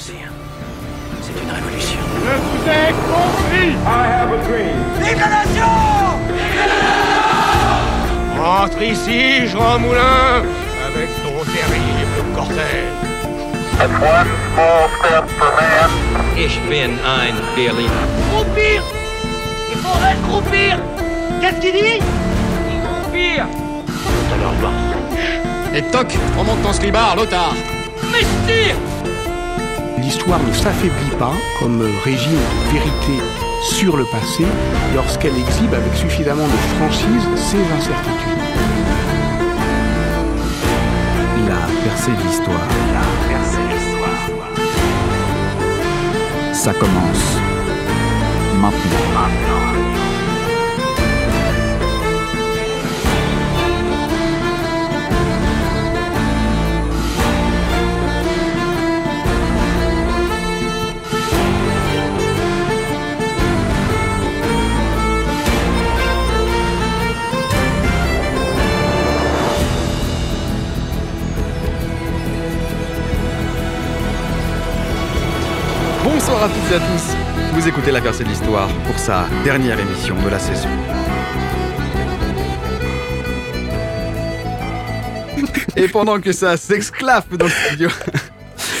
C'est une révolution. Je vous ai compris. Vive la nation Rentre ici, Jean Moulin, avec ton terrible cortège. Ich bin ein Berliner. Croupir Il faudrait croupir Qu'est-ce qu'il dit? Croupir Et toc, remonte ton slibard, l'otard Mestir L'histoire ne s'affaiblit pas comme régime de vérité sur le passé lorsqu'elle exhibe avec suffisamment de franchise ses incertitudes. La percée de l'histoire. Ça commence maintenant. Bonsoir à toutes et à tous. Vous écoutez La Percée de l'Histoire pour sa dernière émission de la saison. Et pendant que ça s'exclave dans le studio.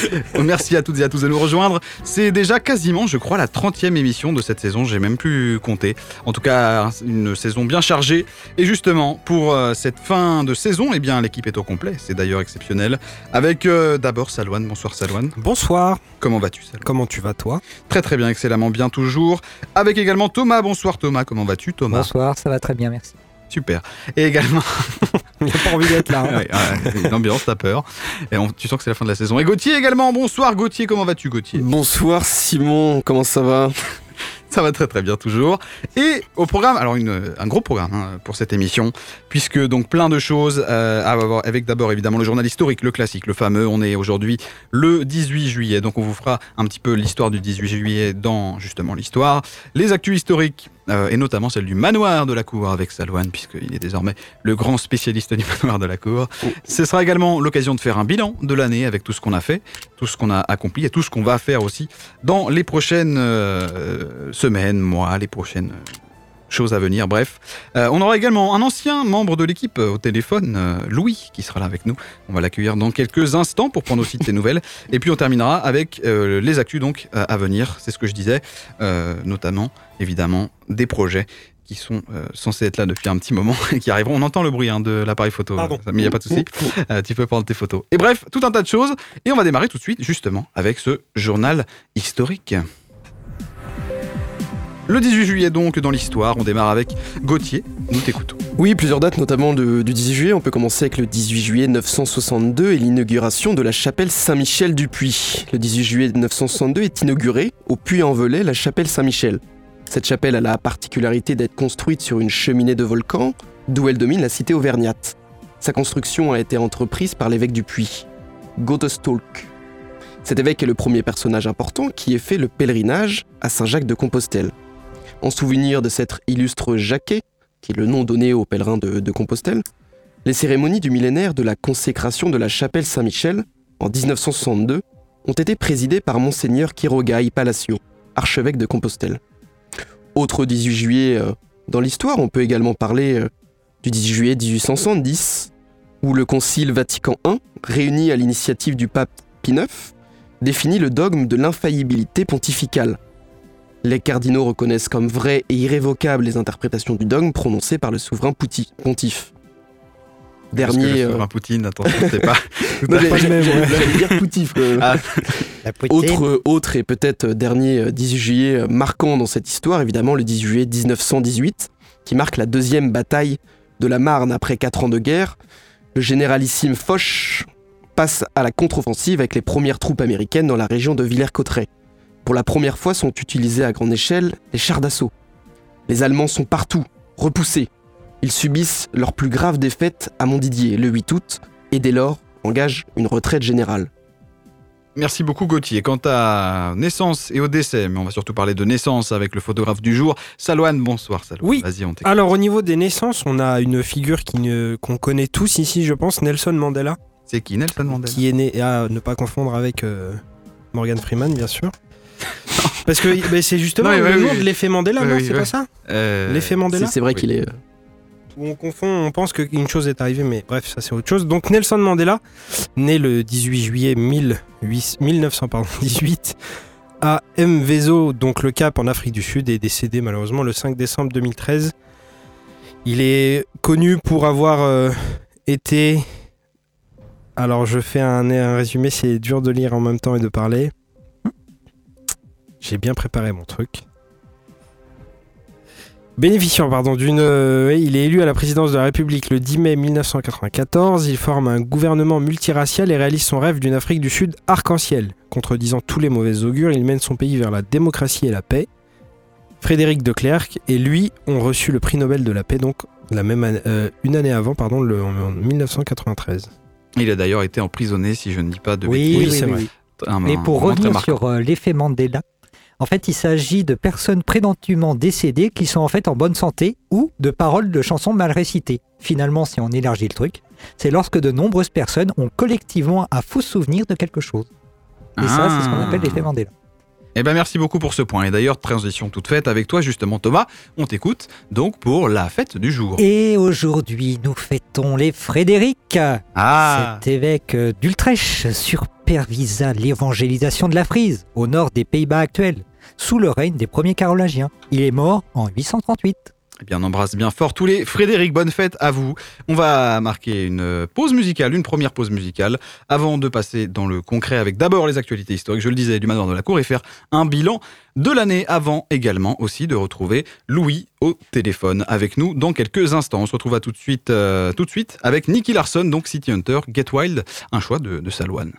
Merci à toutes et à tous de nous rejoindre. C'est déjà quasiment, je crois, la 30e émission de cette saison. J'ai même plus compté. En tout cas, une saison bien chargée. Et justement, pour euh, cette fin de saison, eh bien, l'équipe est au complet. C'est d'ailleurs exceptionnel. Avec euh, d'abord Salouane. Bonsoir Salouane. Bonsoir, Comment vas-tu Salouane comment tu vas toi? Très très bien, excellemment bien toujours. Avec également Thomas. Bonsoir Thomas. Comment vas-tu Thomas? Bonsoir, ça va très bien, merci. Super. Et également. Il n'a pas envie d'être là. hein. Ouais, ouais, L'ambiance, t'as peur. Et on- tu sens que c'est la fin de la saison. Et Gauthier également. Bonsoir Gauthier. Comment vas-tu Gauthier? Bonsoir Simon, comment ça va? Ça va très très bien toujours. Et au programme, alors une- un gros programme hein, pour cette émission, puisque donc plein de choses, euh, à avoir- avec d'abord évidemment le journal historique, le classique, le fameux. On est aujourd'hui le 18 juillet, donc on vous fera un petit peu l'histoire du 18 juillet dans justement l'histoire, les actus historiques. Euh, et notamment celle du manoir de la cour avec Salouane, puisqu'il est désormais le grand spécialiste du manoir de la cour. Ce sera également l'occasion de faire un bilan de l'année avec tout ce qu'on a fait, tout ce qu'on a accompli et tout ce qu'on va faire aussi dans les prochaines euh, semaines, mois, les prochaines choses à venir. Bref, Euh, on aura également un ancien membre de l'équipe euh, au téléphone, euh, Louis, qui sera là avec nous. On va l'accueillir dans quelques instants pour prendre aussi de tes nouvelles. Et puis on terminera avec euh, les actus donc à venir. C'est ce que je disais, notamment évidemment des projets qui sont censés être là depuis un petit moment et qui arriveront. On entend le bruit hein, de l'appareil photo, Pardon. mais il n'y a pas de souci. Tu peux prendre tes photos. Et bref, tout un tas de choses. Et on va démarrer tout de suite, justement, avec ce journal historique. Le 18 juillet, donc, dans l'histoire, on démarre avec Gauthier. Nous t'écoutons. Oui, plusieurs dates, notamment du 18 juillet. On peut commencer avec le 18 juillet 962 et l'inauguration de la chapelle Saint-Michel du Puy. Le 18 juillet 962 est inaugurée, au Puy-en-Velay, la chapelle Saint-Michel. Cette chapelle a la particularité d'être construite sur une cheminée de volcan, d'où elle domine la cité auvergnate. Sa construction a été entreprise par l'évêque du Puy, Godestolk. Cet évêque est le premier personnage important qui ait fait le pèlerinage à Saint-Jacques de Compostelle. En souvenir de cet illustre Jacquet, qui est le nom donné aux pèlerins de, Compostelle, les cérémonies du millénaire de la consécration de la chapelle Saint-Michel, en 1962, ont été présidées par Monseigneur Quiroga y Palacio, archevêque de Compostelle. Autre 18 juillet euh, dans l'histoire, on peut également parler euh, du 18 juillet 1870, où le Concile Vatican I, réuni à l'initiative du pape Pie IX, définit le dogme de l'infaillibilité pontificale. Les cardinaux reconnaissent comme vraies et irrévocables les interprétations du dogme prononcées par le souverain pouti- pontife. Parce que Dernier. le euh, souverain Poutine, attention, c'est pas. non, pas le même, ouais. j'allais dire poutif. quand même. Ah, La poutine. Autre, autre et peut-être euh, dernier euh, 18 juillet euh, marquant dans cette histoire, évidemment le 18 juillet 1918, qui marque la deuxième bataille de la Marne après quatre ans de guerre. Le généralissime Foch passe à la contre-offensive avec les premières troupes américaines dans la région de Villers-Cotterêts. Pour la première fois sont utilisés à grande échelle les chars d'assaut. Les Allemands sont partout, repoussés. Ils subissent leur plus grave défaite à Montdidier le 8 août et dès lors engagent une retraite générale. Merci beaucoup Gauthier. Quant à naissance et au décès, mais on va surtout parler de naissance avec le photographe du jour, Salouane. Bonsoir Salouane. Oui. Vas-y, on t'écoute. Alors au niveau des naissances, on a une figure ne- qu'on connaît tous ici, je pense, Nelson Mandela, C'est qui Nelson Mandela? Qui est né à ne pas confondre avec euh, Morgan Freeman, bien sûr. Parce que bah, c'est justement Non, mais le nom oui. de l'effet Mandela, non oui, C'est pas ça Euh, L'effet Mandela C'est c'est vrai oui. qu'il est. euh, Où on confond, on pense qu'une chose est arrivée, mais bref, ça c'est autre chose. Donc Nelson Mandela, né le 18 juillet 18 1918 à Mvezo, donc le Cap en Afrique du Sud, est décédé malheureusement le 5 décembre 2013. Il est connu pour avoir euh, été... Alors je fais un, un résumé, c'est dur de lire en même temps et de parler. J'ai bien préparé mon truc. Bénéficiant pardon, d'une. euh, il est élu à la présidence de la République le 10 mai 1994. Il forme un gouvernement multiracial et réalise son rêve d'une Afrique du Sud arc-en-ciel. Contredisant tous les mauvais augures, il mène son pays vers la démocratie et la paix. Frédéric de Klerk et lui ont reçu le prix Nobel de la paix, donc la même année- euh, une année avant, pardon, le, en 1993. Il a d'ailleurs été emprisonné, si je ne dis pas de Oui, Oui, oui, c'est vrai. Un- Mais pour revenir sur euh, l'effet Mandela, en fait, il s'agit de personnes prétendument décédées qui sont en fait en bonne santé ou de paroles de chansons mal récitées. Finalement, si on élargit le truc, c'est lorsque de nombreuses personnes ont collectivement un faux souvenir de quelque chose. Et ça, c'est ce qu'on Ah. appelle l'effet Mandela. Eh ben merci beaucoup pour ce point. Et d'ailleurs, transition toute faite avec toi justement Thomas, on t'écoute donc pour la fête du jour. Et aujourd'hui, nous fêtons les Frédéric. Ah Cet évêque d'Utrecht supervisa l'évangélisation de la Frise, au nord des Pays-Bas actuels, sous le règne des premiers Carolingiens. Il est mort en 838. Eh bien, on embrasse bien fort tous les Frédéric, bonne fête à vous. On va marquer une pause musicale, une première pause musicale, avant de passer dans le concret avec d'abord les actualités historiques, je le disais, du manoir de la cour et faire un bilan de l'année avant également aussi de retrouver Louis au téléphone avec nous dans quelques instants. On se retrouve à tout de suite, euh, tout de suite avec Nicky Larson, donc City Hunter, Get Wild, un choix de, de Salouane.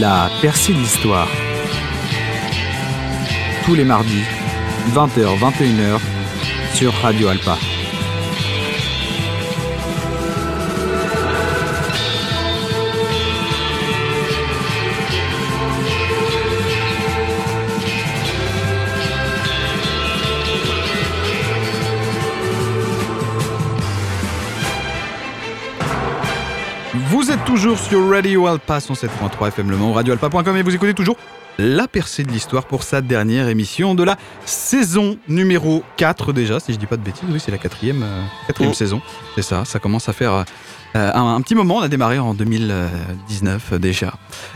La percée de l'histoire. Tous les mardis, 20h, 21h, sur Radio Alpa. Toujours sur Radio Alpa 107.3 FM Le Mans, radioalpa.com et vous écoutez toujours la percée de l'histoire pour sa dernière émission de la saison numéro 4 déjà, si je dis pas de bêtises, oui c'est la quatrième, euh, quatrième Oh. saison, c'est ça, ça commence à faire euh, un, un petit moment, on a démarré en 2019 euh, déjà.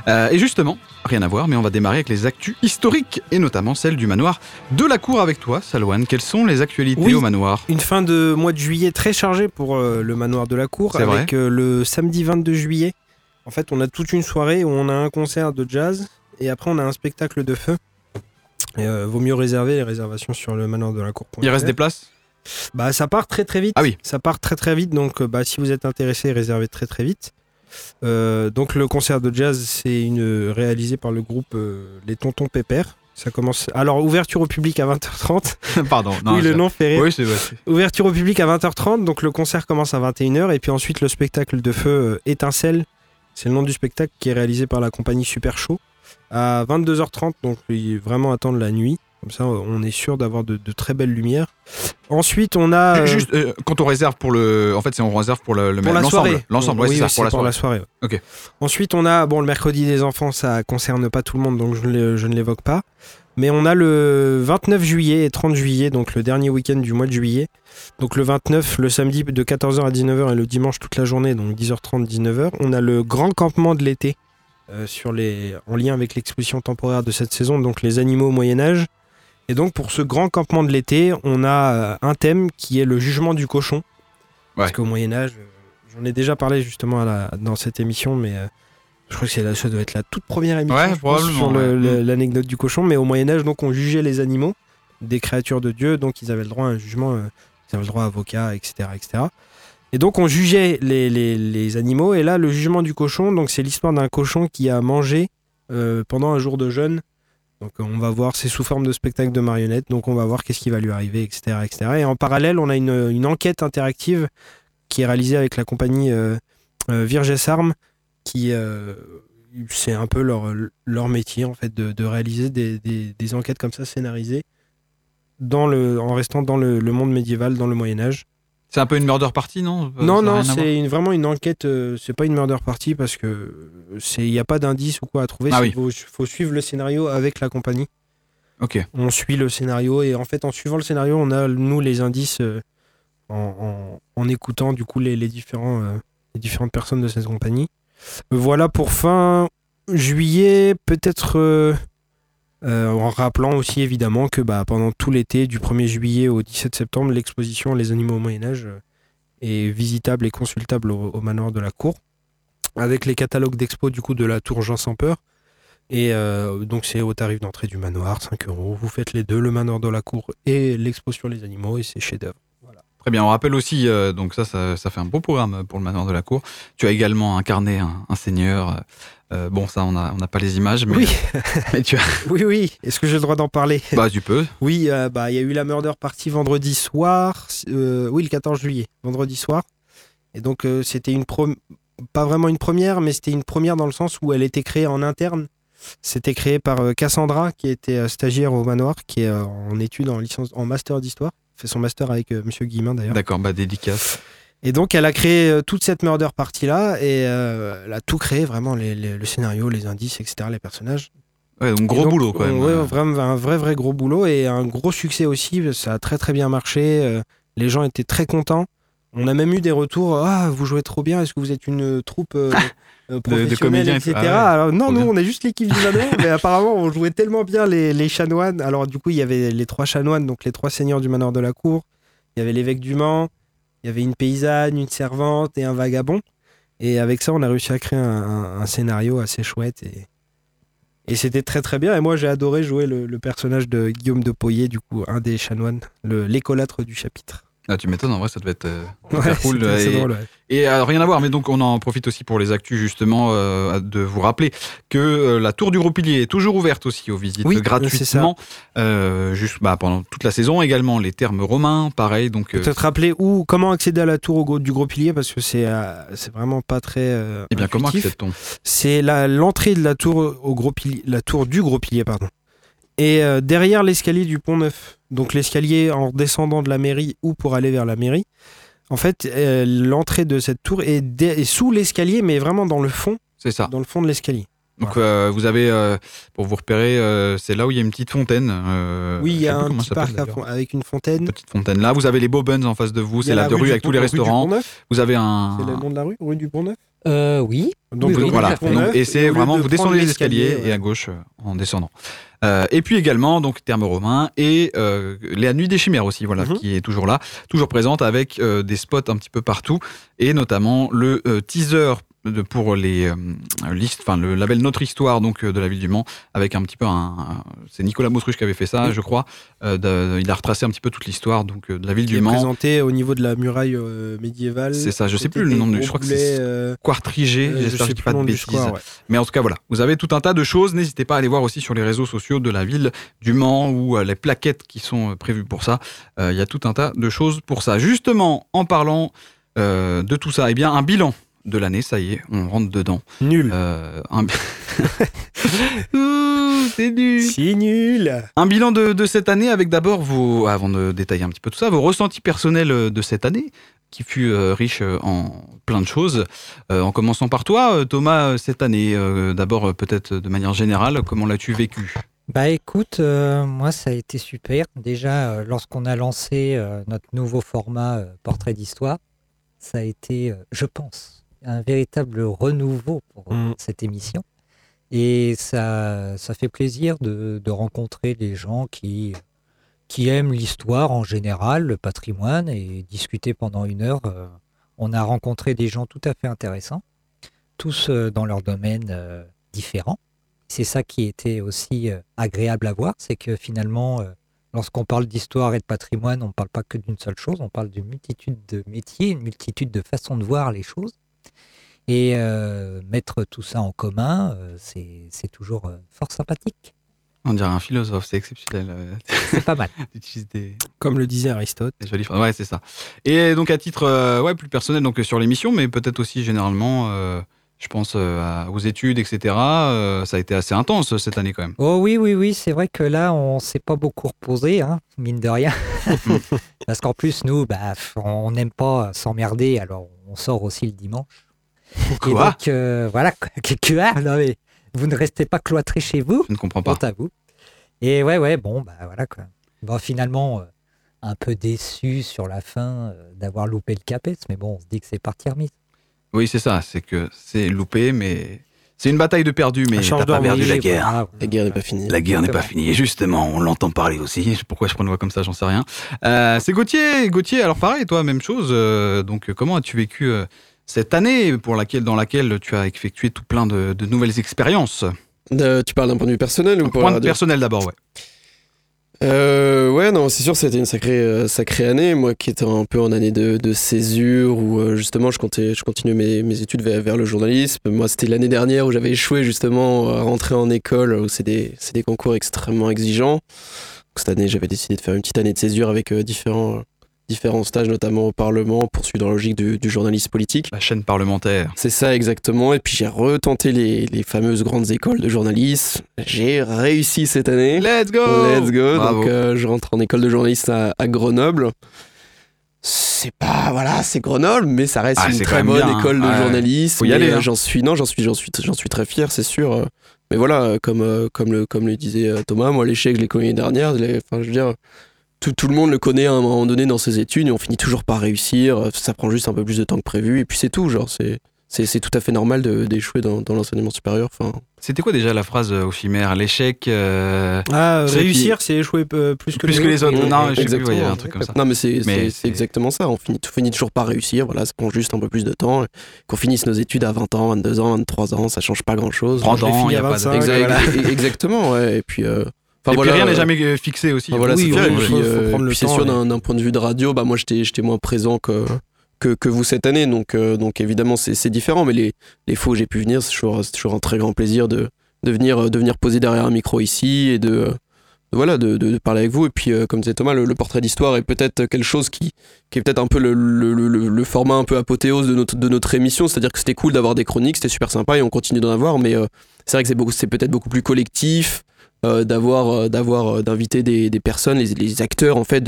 Euh, et justement, rien à voir, mais on va démarrer avec les actus historiques et notamment celle du manoir de la cour avec toi, Salouane. Quelles sont les actualités Oui. au manoir? Une fin de mois de juillet très chargée pour le manoir de la cour, vrai. avec le samedi 22 juillet. En fait, on a toute une soirée où on a un concert de jazz et après on a un spectacle de feu. Et, euh, vaut mieux réserver les réservations sur le manoir de la cour. Il reste des places? Bah, ça part très très vite. Ah oui. Ça part très très vite, donc euh, bah, si vous êtes intéressé, réservez très très vite. Euh, donc le concert de jazz, c'est une réalisé par le groupe euh, Les Tontons Pépères. Ça commence. Alors ouverture au public à 20h30. Pardon. oui, le nom fait rire. Oui, c'est vrai. Ouverture au public à 20h30, donc le concert commence à 21h et puis ensuite le spectacle de feu euh, Étincelle, c'est le nom du spectacle qui est réalisé par la compagnie Super Show à 22h30, donc il vraiment attendre la nuit. Comme ça, on est sûr d'avoir de, de très belles lumières. Ensuite, on a euh, Juste, euh, quand on réserve pour le. En fait, c'est on réserve pour le, le pour la l'ensemble. soirée. L'ensemble, ouais, Oui, c'est ça, pour la soirée. soirée. ouais. Ensuite, on a bon le mercredi des enfants, ça concerne pas tout le monde, donc je ne l'évoque pas. Mais on a le 29 juillet et 30 juillet, donc le dernier week-end du mois de juillet. Donc le 29, le samedi de 14h à 19h et le dimanche toute la journée, donc 10h30, 19h. On a le grand campement de l'été euh, sur les, en lien avec l'exposition temporaire de cette saison, donc les animaux au Moyen Âge. Et donc pour ce grand campement de l'été, on a euh, un thème qui est le jugement du cochon. Parce qu'au Moyen Âge, euh, j'en ai déjà parlé justement à la- dans cette émission, mais euh, je crois que c'est la, ça doit être la toute première émission Ouais, je pense, probablement, sur ouais. le- l'anecdote du cochon. Mais au Moyen Âge, donc on jugeait les animaux, des créatures de Dieu, donc ils avaient le droit à un jugement, euh, ils avaient le droit à avocat, etc., etc. Et donc on jugeait les, les- les animaux. Et là, le jugement du cochon, donc c'est l'histoire d'un cochon qui a mangé euh, pendant un jour de jeûne. Donc on va voir, c'est sous forme de spectacle de marionnettes, donc on va voir qu'est-ce qui va lui arriver, etc. etc. Et en parallèle, on a une, une enquête interactive qui est réalisée avec la compagnie euh, euh, Virges Armes, qui euh, c'est un peu leur, leur métier en fait de, de réaliser des, des- des enquêtes comme ça scénarisées dans le, en restant dans le, le monde médiéval, dans le Moyen Âge. C'est un peu une murder party, non? Non, ça non, c'est une- vraiment une enquête. euh, c'est pas une murder party parce que il n'y a pas d'indice ou quoi à trouver. Ah Il oui. faut, faut suivre le scénario avec la compagnie. Ok. On suit le scénario et en fait, en suivant le scénario, on a nous les indices euh, en, en- en écoutant du coup les, les différents, euh, les différentes personnes de cette compagnie. Voilà pour fin juillet, peut-être euh, euh, en rappelant aussi évidemment que bah, pendant tout l'été, du 1er juillet au 17 septembre, l'exposition Les animaux au Moyen-Âge euh, est visitable et consultable au, manoir de la cour, avec les catalogues d'expo du coup de la tour Jean sans peur. Et donc c'est au tarif d'entrée du manoir, 5 euros. Vous faites les deux, le manoir de la cour et l'expo sur les animaux, et c'est chef-d'œuvre. Très bien, on rappelle aussi, euh, donc ça, ça, ça fait un beau programme pour le manoir de la cour. Tu as également incarné un, un seigneur. euh, bon, ça, on n'a on pas les images, mais, Oui. mais tu as. Oui, oui. Est-ce que j'ai le droit d'en parler? Bah, tu peux. Oui, euh, bah il y a eu la murder party vendredi soir. euh, oui, le 14 juillet, vendredi soir. Et donc euh, c'était une prom- pas vraiment une première, mais c'était une première dans le sens où elle était créée en interne. C'était créé par euh, Cassandra, qui était euh, stagiaire au manoir, qui est euh, en études en licence, en master d'histoire. Fait son master avec euh, Monsieur Guillemin d'ailleurs. D'accord, bah, dédicace. Et donc, elle a créé euh, toute cette murder party-là et euh, elle a tout créé, vraiment, les- les- le scénario, les indices, etc., les personnages. Ouais, donc gros donc, boulot quand même. Ouais, euh. vraiment, un vrai, vrai gros boulot et un gros succès aussi. Ça a très, très bien marché. euh, Les gens étaient très contents. On a même eu des retours. Ah, vous jouez trop bien. Est-ce que vous êtes une troupe euh, euh, professionnelle, tout. etc. Ah ouais. Alors, non, nous, bien. on est juste l'équipe du manoir. mais apparemment, on jouait tellement bien les, les chanoines. Alors, du coup, il y avait les trois chanoines, donc les trois seigneurs du manoir de la cour. Il y avait l'évêque du Mans. Il y avait une paysanne, une servante et un vagabond. Et avec ça, on a réussi à créer un, un- un scénario assez chouette. Et, et c'était très très bien. Et moi, j'ai adoré jouer le, le personnage de Guillaume de Poyer, du coup, un des chanoines, l'écolâtre du chapitre. Ah, tu m'étonnes, en vrai, ça devait être euh, Ouais, cool. assez et, drôle, ouais. et, euh, rien à voir, mais donc on en profite aussi pour les actus, justement, euh, de vous rappeler que euh, la Tour du Gros Pilier est toujours ouverte aussi aux visites Oui, gratuitement, euh, juste bah, pendant toute la saison également. Les termes romains, pareil. Donc, euh, Peut-être rappeler où, comment accéder à la tour au gros- du gros pilier parce que c'est euh, c'est vraiment pas très. euh, eh bien, comment accède-t-on? C'est la- l'entrée de la tour au gros pilier, la tour du gros pilier, pardon. Et euh, derrière l'escalier du Pont Neuf, donc l'escalier en descendant de la mairie ou pour aller vers la mairie. En fait, euh, l'entrée de cette tour est, sous l'escalier, mais vraiment dans le fond, C'est ça. dans le fond de l'escalier. Donc, euh, vous avez, euh, pour vous repérer, euh, c'est là où il y a une petite fontaine. oui, il y a un petit parc avec une fontaine. Petite fontaine là. Vous avez les Bobbins en face de vous. C'est la, rue avec tous les restaurants. Pont-Neuf. Vous avez un. C'est le nom de la rue, rue du Pont Neuf. Euh, oui. Donc, Oui, oui, voilà. Donc, et c'est vraiment, vous descendez les escaliers et à gauche euh, en descendant. Euh, et puis également, donc, terme romain et euh, la nuit des chimères aussi, voilà, Mhm. qui est toujours là, toujours présente avec des spots un petit peu partout et notamment le teaser de, pour les euh, listes, enfin le label Notre Histoire donc euh, de la ville du Mans avec un petit peu un, un- c'est Nicolas Motruche qui avait fait ça, Oui. je crois. Euh, de- il a retracé un petit peu toute l'histoire donc de la ville Qui du est Mans. présenté au niveau de la muraille euh, médiévale. C'est ça, je sais plus le nom du- je crois que c'est- Quartrigé, je j'espère que je dis pas de bêtises. square, ouais. Mais en tout cas, voilà, vous avez tout un tas de choses. N'hésitez pas à aller voir aussi sur les réseaux sociaux de la ville du Mans ou les plaquettes qui sont prévues pour ça. Il y a tout un tas de choses pour ça. Justement, en parlant de tout ça, eh bien, un bilan de l'année, ça y est, on rentre dedans. Nul. Euh, un... c'est nul. C'est nul. Un bilan de, de cette année avec d'abord vos, avant de détailler un petit peu tout ça, vos ressentis personnels euh, de cette année qui fut euh, riche en plein de choses. Euh, en commençant par toi, Thomas, cette année, euh, d'abord peut-être de manière générale, comment l'as-tu vécu? Bah écoute, euh, moi ça a été super. Déjà, euh, lorsqu'on a lancé euh, notre nouveau format euh, Portrait d'Histoire, ça a été, euh, je pense, un véritable renouveau pour euh, Mm. cette émission. Et ça, ça fait plaisir de, de rencontrer des gens qui, qui aiment l'histoire en général, le patrimoine, et discuter pendant une heure. euh, on a rencontré des gens tout à fait intéressants, tous euh, dans leur domaine euh, différent. C'est ça qui était aussi agréable à voir, c'est que finalement, lorsqu'on parle d'histoire et de patrimoine, on ne parle pas que d'une seule chose, on parle d'une multitude de métiers, une multitude de façons de voir les choses. Et euh, mettre tout ça en commun, euh, c'est c'est toujours euh, fort sympathique. On dirait un philosophe, c'est exceptionnel. C'est pas mal. des, Comme le disait Aristote. des jolies phrases. Ouais, c'est ça. Et donc à titre euh, ouais, plus personnel donc, sur l'émission, mais peut-être aussi généralement, euh, je pense euh, aux études, etc. euh, ça a été assez intense cette année quand même. Oh oui, oui, oui, c'est vrai que là, on s'est pas beaucoup reposé, hein, mine de rien. Parce qu'en plus, nous, bah, on n'aime pas s'emmerder, alors on sort aussi le dimanche. Et Quoi donc, euh, voilà, que, que- ah, non, mais vous ne restez pas cloîtrés chez vous, Je ne comprends pas. à vous. Et ouais, ouais, bon, bah voilà quoi. Bon, finalement, euh, un peu déçu sur la fin euh, d'avoir loupé le CAPES, mais bon, on se dit que c'est partie remise. Oui, c'est ça, c'est que c'est loupé, mais c'est une bataille de perdu, mais t'as pas perdu oui, la guerre. Ah, La guerre n'est pas finie. La guerre n'est pas finie. Et justement, on l'entend parler aussi. Pourquoi je prends une voix comme ça, j'en sais rien. Euh, c'est Gauthier. Gauthier, alors pareil, toi, même chose. Euh, donc, comment as-tu vécu euh, cette année pour laquelle, dans laquelle tu as effectué tout plein de, de nouvelles expériences Euh, tu parles d'un point de vue personnel ou pour la Point de radio personnel d'abord, ouais. Euh, ouais, non, c'est sûr, c'était une sacrée, euh, sacrée année. Moi qui étais un peu en année de, de césure, où euh, justement je, comptais, je continuais mes, mes études vers, vers le journalisme. Moi, c'était l'année dernière où j'avais échoué justement à rentrer en école, où c'est des, des concours extrêmement exigeants. Donc, cette année, j'avais décidé de faire une petite année de césure avec différents, différents stages, notamment au Parlement, poursuivre dans la logique du, du journalisme politique. La chaîne parlementaire. C'est ça exactement. Et puis j'ai retenté les, les fameuses grandes écoles de journalisme. J'ai réussi cette année. Let's go Let's go. Bravo. Donc euh, je rentre en école de journaliste à, à Grenoble. C'est pas voilà, c'est Grenoble, mais ça reste Ah, une très bonne bien, hein. école de Ouais. journalisme. Faut y aller, euh, hein. J'en suis non, j'en suis, j'en suis, j'en suis très fier, c'est sûr. Mais voilà, comme euh, comme le comme le disait Thomas, moi l'échec, je l'ai connu l'année dernière. Enfin, je veux dire. Tout, tout le monde le connaît à un moment donné dans ses études et on finit toujours par réussir. Ça prend juste un peu plus de temps que prévu et puis c'est tout. Genre, c'est, c'est, c'est tout à fait normal de- d'échouer dans, dans l'enseignement supérieur. Enfin, C'était quoi déjà la phrase euh, au chimère? L'échec. euh, Ah, C'est réussir, c'est échouer euh, plus que Plus que les autres. Non, je sais plus, exactement. ouais, un truc comme ça. Non, mais c'est Mais c'est- c'est- c'est exactement ça. On finit, finit toujours par réussir. Voilà, ça prend juste un peu plus de temps. Qu'on finisse nos études à 20 ans, 22 ans, 23 ans, ça change pas grand chose. 30 ans, il y a pas de. Ouais, Exact- voilà. e- Exactement, ouais. Et puis, euh, Enfin, et voilà, puis rien n'est euh, jamais euh, fixé aussi. Enfin, voilà, Oui, c'est oui, et oui, euh, sûr, ouais. d'un point de vue de radio, bah, moi, j'étais j'étais moins présent que, que, que vous cette année. Donc, euh, donc évidemment, c'est c'est différent. Mais les, les fois où j'ai pu venir, c'est toujours, un très grand plaisir de, de, venir, de venir poser derrière un micro ici et de, de, voilà, de, de- de parler avec vous. Et puis, euh, comme disait Thomas, le, le portrait d'histoire est peut-être quelque chose qui, qui est peut-être un peu le, le, le- le- le format un peu apothéose de notre, de notre émission. C'est-à-dire que c'était cool d'avoir des chroniques, c'était super sympa et on continue d'en avoir. Mais euh, c'est vrai que c'est beaucoup- c'est peut-être beaucoup plus collectif d'avoir euh, d'avoir euh, d'inviter des, des personnes les, les acteurs en fait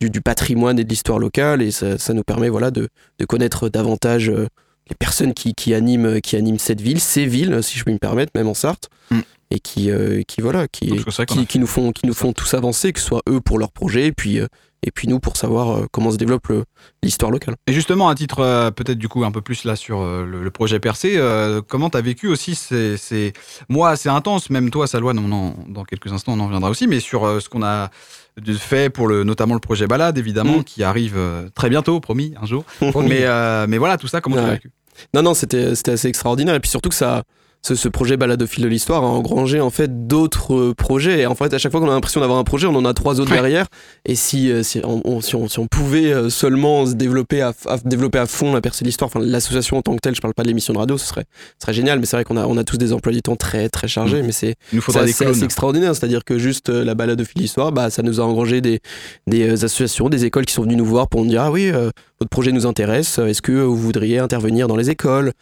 du, du patrimoine et de l'histoire locale. Et ça, ça nous permet voilà de, de connaître davantage euh, les personnes qui, qui animent qui animent cette ville ces villes si je puis me permettre même en Sarthe Mm. et qui euh, qui voilà qui, qui, qui nous font qui nous font tous avancer que ce soit eux pour leur projet et puis euh, et puis nous pour savoir euh, comment se développe l'histoire locale Et justement, à titre euh, peut-être du coup un peu plus là sur euh, le, le projet Percé, euh, comment t'as vécu aussi ces, ces mois assez intenses, même toi, Salouane, on en, dans quelques instants on en reviendra aussi, mais sur ce qu'on a de- fait pour le, notamment le projet Balade, évidemment, Mm. qui arrive euh, très bientôt, promis, un jour. mais, euh, mais voilà, tout ça, comment tu Ouais. l'as vécu? Non, non, c'était c'était assez extraordinaire. Et puis surtout que ça, ce, ce projet balade au fil de l'histoire a engrangé en fait d'autres euh, projets. Et en fait, à chaque fois qu'on a l'impression d'avoir un projet, on en a trois autres Ouais. derrière. Et si, euh, si, on, on- si, on, si on pouvait euh, seulement se développer à, à développer à fond la percée de l'histoire, enfin l'association en tant que telle, je parle pas de l'émission de radio, ce serait, ce serait génial. Mais c'est vrai qu'on a, on a tous des emplois du temps très très chargés. Mais c'est assez, extraordinaire. C'est-à-dire que juste la balade au fil de l'histoire, bah, ça nous a engrangé des, des associations, des écoles qui sont venues nous voir pour nous dire Ah oui, euh, votre projet nous intéresse. Est-ce que vous voudriez intervenir dans les écoles?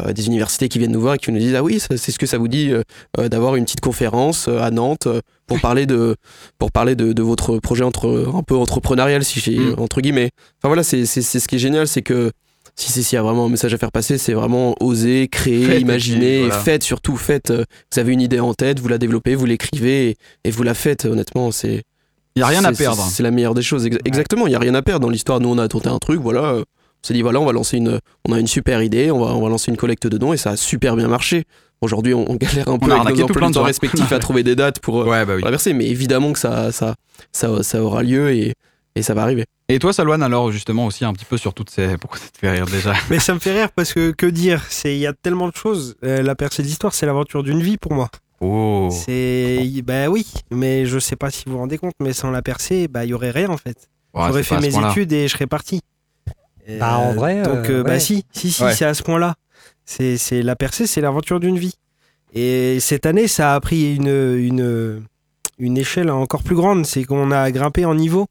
Euh, Des universités qui viennent nous voir et qui nous disent Ah oui, c'est ce que ça vous dit euh, euh, d'avoir une petite conférence à Nantes pour parler de, pour parler de, de votre projet entre, un peu entrepreneurial, si j'ai, Mm. entre guillemets. Enfin voilà, c'est ce qui est génial, c'est que. Si s'il y a vraiment un message à faire passer, c'est vraiment oser, créer, Faites, imaginer, voilà. faites surtout, faites. Vous avez une idée en tête, vous la développez, vous l'écrivez et, et vous la faites. Honnêtement, c'est Il n'y a rien à perdre. C'est la meilleure des choses. Ex- Exactement, il y a rien à perdre dans l'histoire. Nous, on a tenté un truc, voilà. Euh, On s'est dit voilà, on va lancer une, on a une super idée, on va, on va lancer une collecte de dons et ça a super bien marché. Aujourd'hui, on, on galère un peu a avec nos emplois de temps respectifs à trouver des dates pour, euh, Ouais, bah oui. pour la verser, mais évidemment que ça, ça, ça, ça aura lieu et, et ça va arriver. Et toi, Salouane, alors justement aussi un petit peu sur toutes ces. Pourquoi ça te fait rire déjà? Mais ça me fait rire parce que que dire? C'est il y a tellement de choses. Euh, la percée de l'histoire, c'est l'aventure d'une vie pour moi. Oh. C'est bah oui, mais je sais pas si vous vous rendez compte, mais sans la percée, bah il y aurait rien en fait. Ouais, J'aurais fait mes études et je serais parti. Bah, en vrai, Donc euh, euh, bah si, si, si, Ouais. c'est à ce point-là. C'est c'est la percée, c'est l'aventure d'une vie. Et cette année, ça a pris une une une échelle encore plus grande. C'est qu'on a grimpé en niveau.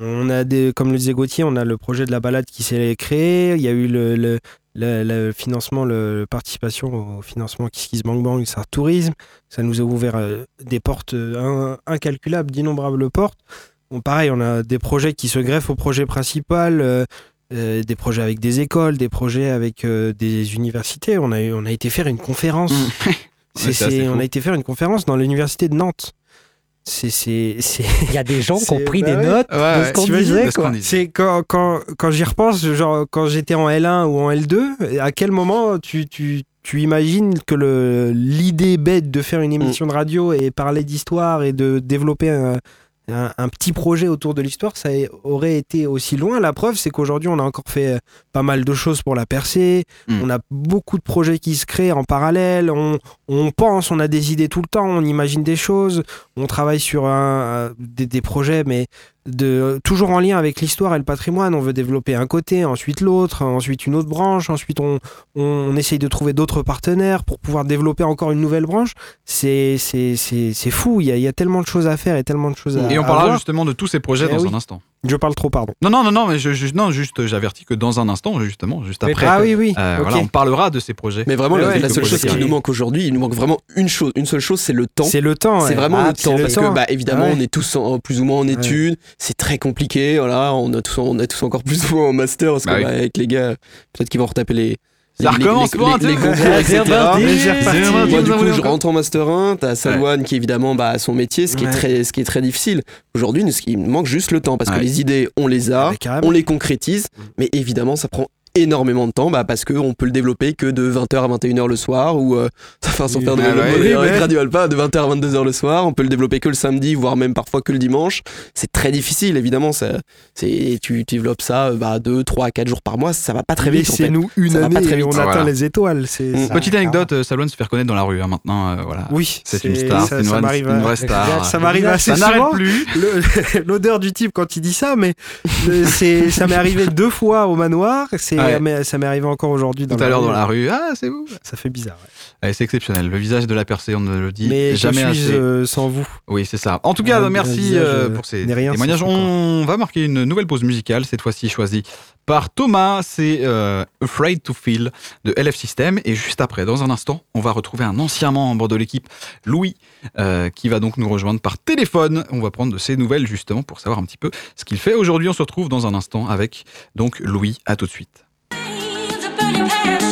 On a des, comme le disait Gauthier, on a le projet de la balade qui s'est créé. Il y a eu le, le, le- le financement, le, participation au financement Kiss Kiss Bang Bang, ça tourisme. Ça nous a ouvert euh, des portes euh, in- incalculables, d'innombrables portes. Bon, pareil, on a des projets qui se greffent au projet principal, euh, des projets avec des écoles, des projets avec euh, des universités. On a, eu- on a été faire une conférence. Mm. On a été faire une conférence dans l'université de Nantes. Il y a des gens qui ont pris bah des ouais. notes Ouais, de ce qu'on disait. quand, quand, quand j'y repense, genre quand j'étais en L1 ou en L2, à quel moment tu, tu, tu imagines que le, l'idée bête de faire une émission de radio et parler d'histoire et de développer un, un, un petit projet autour de l'histoire, ça aurait été aussi loin. La preuve, c'est qu'aujourd'hui, on a encore fait euh, pas mal de choses pour la percer. Mm. On a beaucoup de projets qui se créent en parallèle. On, on pense, on a des idées tout le temps, on imagine des choses. On travaille sur un- des, des projets, mais de, toujours en lien avec l'histoire et le patrimoine. On veut développer un côté, ensuite l'autre, ensuite une autre branche, ensuite on, on, essaye de trouver d'autres partenaires pour pouvoir développer encore une nouvelle branche. C'est, fou, il y, a, il y a tellement de choses à faire et tellement de choses à Et on à parlera voir. justement de tous ces projets Eh dans oui. un instant. Je parle trop, pardon. Non, non, non, non, mais je, je- non, juste, j'avertis que dans un instant, justement, juste Mais- après, ah oui, oui. euh, voilà, on parlera de ces projets. Mais vraiment, Mais la, ouais, la le seule chose qui nous manque aujourd'hui, il nous manque vraiment une chose. Une seule chose, c'est le temps. C'est le temps. C'est ouais. vraiment Ah, le temps parce temps. que bah évidemment Ouais. on est tous en- plus ou moins en études, c'est très compliqué, voilà, on a tous on a tous encore plus ou moins en master parce que Bah oui. bah, avec les gars, peut-être qu'ils vont retaper les Ça les, recommence les, pour un. Moi, du coup, je rentre en Master 1, t'as Salouane qui évidemment bah, a son métier, ce qui, est très, ce qui est très difficile. Aujourd'hui, nous, ce qui- il manque juste le temps parce que les idées, on les a, Ah, on les concrétise, mais évidemment, ça prend énormément de temps bah, parce qu'on peut le développer que de 20h à 21h le soir ou euh, enfin sans faire de ouais. avec Oui, ouais. Radio Alpa de 20h à 22h le soir on peut le développer que le samedi voire même parfois que le dimanche c'est très difficile évidemment ça c'est tu développes ça euh, bah, 2 3 4 jours par mois ça va pas très vite en fait. Laissez-nous une Ça va pas année très et on Voilà. atteint les étoiles. C'est Mm. ça. Petite anecdote, euh, Salouane se fait reconnaître dans la rue hein, maintenant. euh, voilà. Oui, C'est une star, ça- c'est une, ça vraie- m'arrive une vraie star. Ça m'arrive assez souvent. plus. Le- L'odeur du type quand il dit ça, mais c'est, ça m'est arrivé deux fois au manoir. C'est, Ouais. mais ça m'est arrivé encore aujourd'hui. Tout à l'heure dans la rue. Ah, c'est vous. Ça fait bizarre. ouais. C'est exceptionnel. Le visage de la percée, on ne le dit Mais jamais je suis assez. euh, sans vous. Oui, c'est ça. En tout cas, un merci visage, euh, euh, pour ces rien témoignages. On va marquer une nouvelle pause musicale, cette fois-ci choisie par Thomas. C'est Afraid to Feel de LF System. Et juste après, dans un instant, on va retrouver un ancien membre de l'équipe, Louis, qui va donc nous rejoindre par téléphone. On va prendre de ses nouvelles justement pour savoir un petit peu ce qu'il fait. Aujourd'hui, on se retrouve dans un instant avec donc Louis. À tout de suite. La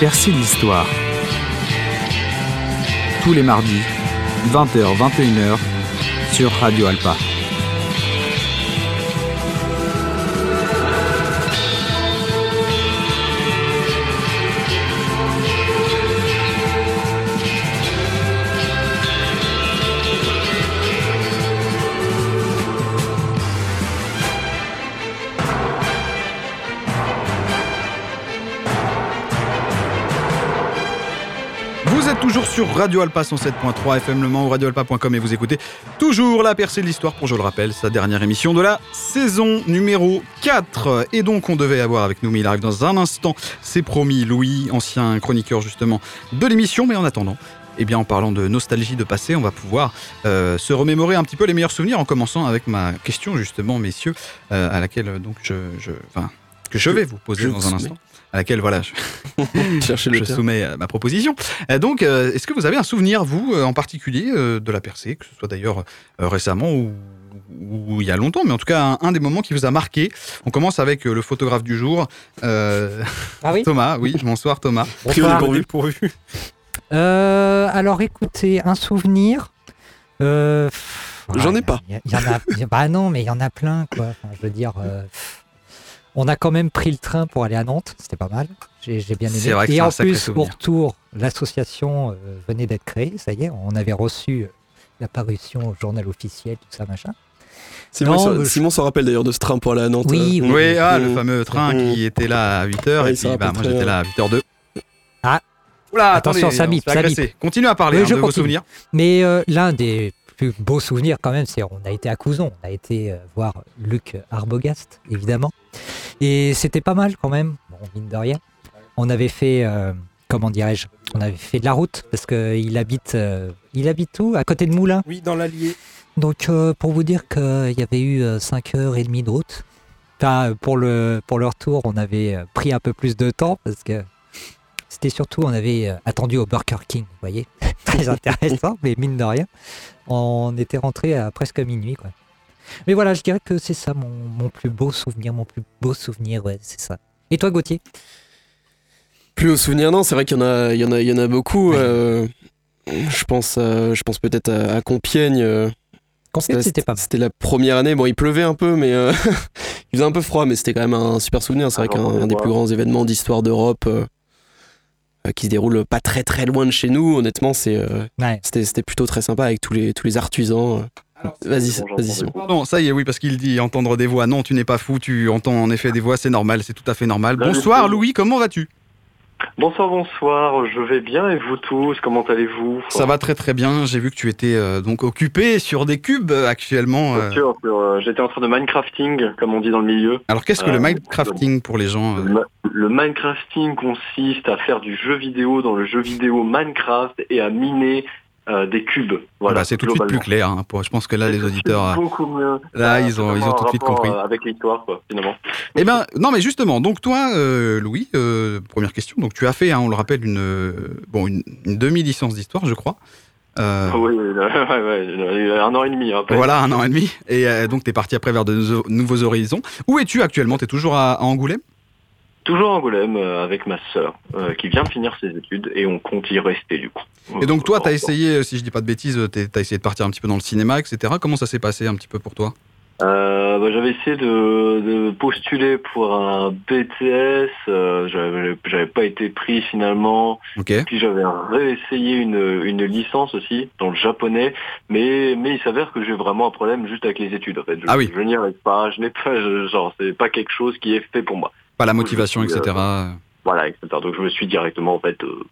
percée de l'histoire. Tous les mardis, 20h-21h, sur Radio Alpa. Sur Radio Alpa 107.3 FM Le Mans ou radioalpa.com et vous écoutez toujours la percée de l'histoire pour, je le rappelle, sa dernière émission de la saison numéro 4. Et donc on devait avoir avec nous, mais il arrive dans un instant, c'est promis, Louis, ancien chroniqueur justement de l'émission, mais en attendant, eh bien, en parlant de nostalgie de passé, on va pouvoir euh, se remémorer un petit peu les meilleurs souvenirs en commençant avec ma question, justement, messieurs, euh, à laquelle euh, donc je, je- enfin, que je vais vous poser je dans un instant, à laquelle voilà, je, soumets euh, ma proposition. Euh, donc, euh, est-ce que vous avez un souvenir, vous, en particulier, de la percée, que ce soit d'ailleurs récemment ou, ou il y a longtemps, mais en tout cas un, un des moments qui vous a marqué? On commence avec le photographe du jour, euh, Ah oui? Thomas. Oui, bonsoir Thomas. Bonsoir. Pourvu. Euh, alors écoutez, un souvenir. euh, J'en ai pas. Il y, a- il y en a. il y a- bah non, mais il y en a plein, quoi. Enfin, je veux dire, euh, on a quand même pris le train pour aller à Nantes. C'était pas mal. J'ai bien aimé. C'est vrai que Et en plus, au retour, l'association euh, venait d'être créée. Ça y est, on avait reçu euh, l'apparition au journal officiel, tout ça, machin. Simon, s'en- je- s'en rappelle d'ailleurs de ce train pour aller à Nantes. Oui, euh. oui. Oui, ah, le Mmh. fameux train Mmh. qui était là à 8h Ouais, et puis bah, moi j'étais là à 8h02. Ah. Oula, Attention, attendez, ça bip, ça. Continue à parler Oui, hein, je de vos continue. souvenirs. Mais euh, l'un des plus beaux souvenirs, quand même, c'est on a été à Couzon. On a été euh, voir Luc Arbogast, évidemment. Et c'était pas mal, quand même. Bon, mine de rien. On avait fait, euh, comment dirais-je On avait fait de la route, parce qu'il habite, euh, il habite où? À côté de Moulins? Oui, dans l'Allier. Donc, euh, pour vous dire qu'il y avait eu 5h30 de route. Enfin, pour le, pour le retour, on avait pris un peu plus de temps parce que c'était surtout, on avait euh, attendu au Burger King, vous voyez. Très intéressant, mais mine de rien, on était rentré à presque minuit, quoi. Mais voilà, je dirais que c'est ça mon, mon plus beau souvenir, mon plus beau souvenir, ouais, c'est ça. Et toi, Gauthier? Plus au souvenir, non, c'est vrai qu'il y en a, il y en a, il y en a beaucoup. euh, je pense, euh, je pense peut-être à, à Compiègne. euh, Compiègne, c'était pas. C'était la première année. Bon, il pleuvait un peu, mais euh, il faisait un peu froid, mais c'était quand même un super souvenir. C'est vrai Ah, qu'un des plus grands événements d'histoire d'Europe qui se déroule pas très très loin de chez nous. Honnêtement, c'est, euh, Ouais. c'était, c'était plutôt très sympa avec tous les, tous les artisans. euh. Vas-y, vas-y. Pardon, ça y est, oui, parce qu'il dit entendre des voix. Non, tu n'es pas fou, tu entends en effet des voix, c'est normal, c'est tout à fait normal. Bonsoir. Louis, comment vas-tu? Bonsoir, bonsoir, je vais bien et vous tous, comment allez-vous? Ça va très très bien, j'ai vu que tu étais euh, donc occupé sur des cubes euh, actuellement. Bien euh. sûr, euh, j'étais en train de Minecrafting, comme on dit dans le milieu. Alors qu'est-ce que le Minecrafting pour les gens Le, le Minecrafting consiste à faire du jeu vidéo dans le jeu vidéo Minecraft et à miner euh, des cubes. Voilà, Bah, C'est tout de suite plus clair. hein, pour- je pense que là, les auditeurs. beaucoup mieux. Là, ils ont- ils ont tout de suite compris. euh, Avec l'histoire, quoi, finalement. Eh ben, non, mais justement, donc toi, euh, Louis, euh, première question. Donc tu as fait, hein, on le rappelle, une, bon, une, une demi-licence d'histoire, je crois. Euh, Oui, euh, ouais, ouais, un an et demi. hein. Voilà, un an et demi. Et euh, donc tu es parti après vers de nouveaux- nouveaux horizons. Où es-tu actuellement? Tu es toujours à, à Angoulême? Toujours Angoulême euh, avec ma sœur euh, qui vient de finir ses études et on compte y rester du coup. Et donc toi, tu as Euh, essayé, si je dis pas de bêtises, tu as essayé de partir un petit peu dans le cinéma, etc. Comment ça s'est passé un petit peu pour toi? Euh, bah, j'avais essayé de, de postuler pour un BTS, euh, j'avais j'avais pas été pris finalement. Ok. Puis j'avais réessayé une, une licence aussi dans le japonais, mais mais il s'avère que j'ai vraiment un problème juste avec les études en fait. Je, Ah oui. je n'y arrive pas, je n'ai pas, je- genre c'est pas quelque chose qui est fait pour moi. Pas la motivation, suis, etc. Voilà, etc. Donc je me suis directement en fait euh,